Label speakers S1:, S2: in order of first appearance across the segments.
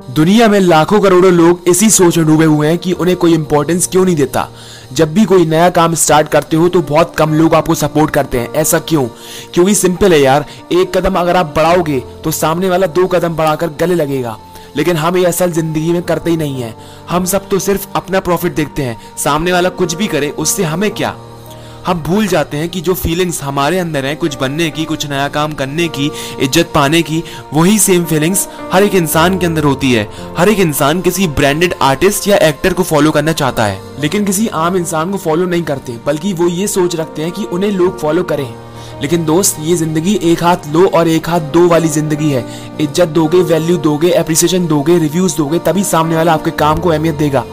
S1: दुनिया में लाखों करोड़ों लोग इसी सोच में डूबे हुए हैं कि उन्हें कोई इंपॉर्टेंस क्यों नहीं देता। जब भी कोई नया काम स्टार्ट करते हो तो बहुत कम लोग आपको सपोर्ट करते हैं। ऐसा क्यों? क्योंकि सिंपल है यार। एक कदम अगर आप बढ़ाओगे तो सामने वाला दो कदम बढ़ाकर गले लगेगा। लेकिन हम ये असल ज़िंदगी में करते ही नहीं है। हम सब तो सिर्फ़ अपना प्रॉफिट देखते हैं। सामने वाला कुछ भी करे, उससे हमें क्या? हम भूल जाते हैं कि जो फीलिंग्स हमारे अंदर है, कुछ बनने की, कुछ नया काम करने की, इज़्ज़त पाने की, वही सेम फीलिंग्स हर एक इंसान के अंदर होती है। हर एक इंसान किसी ब्रांडेड आर्टिस्ट या एक्टर को फॉलो करना चाहता है, लेकिन किसी आम इंसान को फॉलो नहीं करते, बल्कि वो ये सोच रखते हैं कि उन्हें लोग फॉलो करें। लेकिन दोस्त, ये ज़िंदगी एक हाथ लो और एक हाथ दो वाली ज़िंदगी है। इज़्ज़त दोगे वैल्यू दोगे अप्रिसिएशन दोगे रिव्यूज़ दोगे, तभी सामने वाला आपके काम को अहमियत देगा।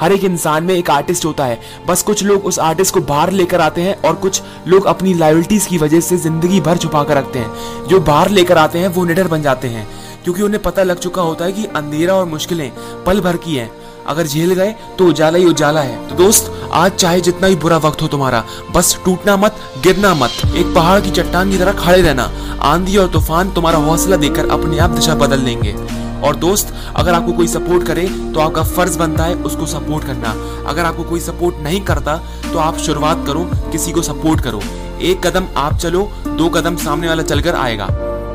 S1: हर एक इंसान में एक आर्टिस्ट होता है। बस कुछ लोग उस आर्टिस्ट को बाहर लेकर आते हैं और कुछ लोग अपनी लॉयल्टीज की वजह से ज़िंदगी भर छुपा कर रखते हैं। जो बाहर लेकर आते हैं, वो निडर बन जाते हैं। क्योंकि उन्हें पता लग चुका होता है कि अंधेरा और मुश्किलें पल भर की हैं। अगर झेल गए तो उजाला ही उजाला है। तो दोस्त, आज चाहे जितना ही बुरा वक्त हो तुम्हारा, बस टूटना मत, गिरना मत। एक पहाड़ की चट्टान की तरह खड़े रहना। आंधी और तूफ़ान तुम्हारा हौसला देकर अपने आप दिशा बदल लेंगे और दोस्त, अगर आपको कोई सपोर्ट करे तो आपका फ़र्ज़ बनता है उसको सपोर्ट करना। अगर आपको कोई सपोर्ट नहीं करता तो आप शुरुआत करो, किसी को सपोर्ट करो। एक कदम आप चलो, दो कदम सामने वाला चलकर आएगा।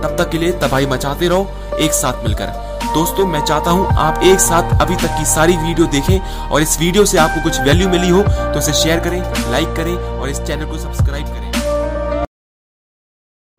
S1: तब तक के लिए तबाही मचाते रहो, एक साथ मिलकर। दोस्तों, मैं चाहता हूँ आप एक साथ अभी तक की सारी वीडियो देखें और इस वीडियो से आपको कुछ वैल्यू मिली हो तो इसे शेयर करें लाइक करें और इस चैनल को सब्सक्राइब करें।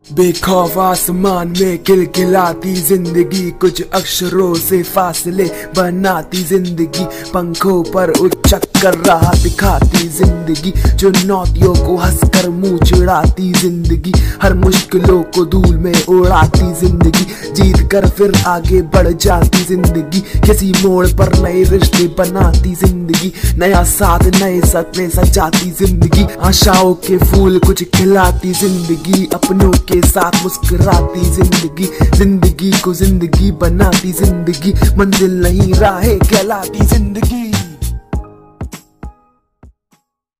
S2: बेखौफ आसमान में खिलखिलाती ज़िंदगी, कुछ अक्षरों से फासले बनाती ज़िंदगी, पंखों पर उच्चक कर रहा दिखाती ज़िंदगी, जो नौतियों को हंसकर मुँह चिड़ाती ज़िंदगी, हर मुश्किलों को धूल में उड़ाती ज़िंदगी जीत कर फिर आगे बढ़ जाती ज़िंदगी, किसी मोड़ पर नए रिश्ते बनाती ज़िंदगी, नया साथ, नए सपने सजाती ज़िंदगी, आशाओं के फूल कुछ खिलाती ज़िंदगी, अपनों के साथ मुस्कुराती ज़िंदगी ज़िंदगी को ज़िंदगी बनाती ज़िंदगी। मंजिल नहीं राहें कहलाती ज़िंदगी।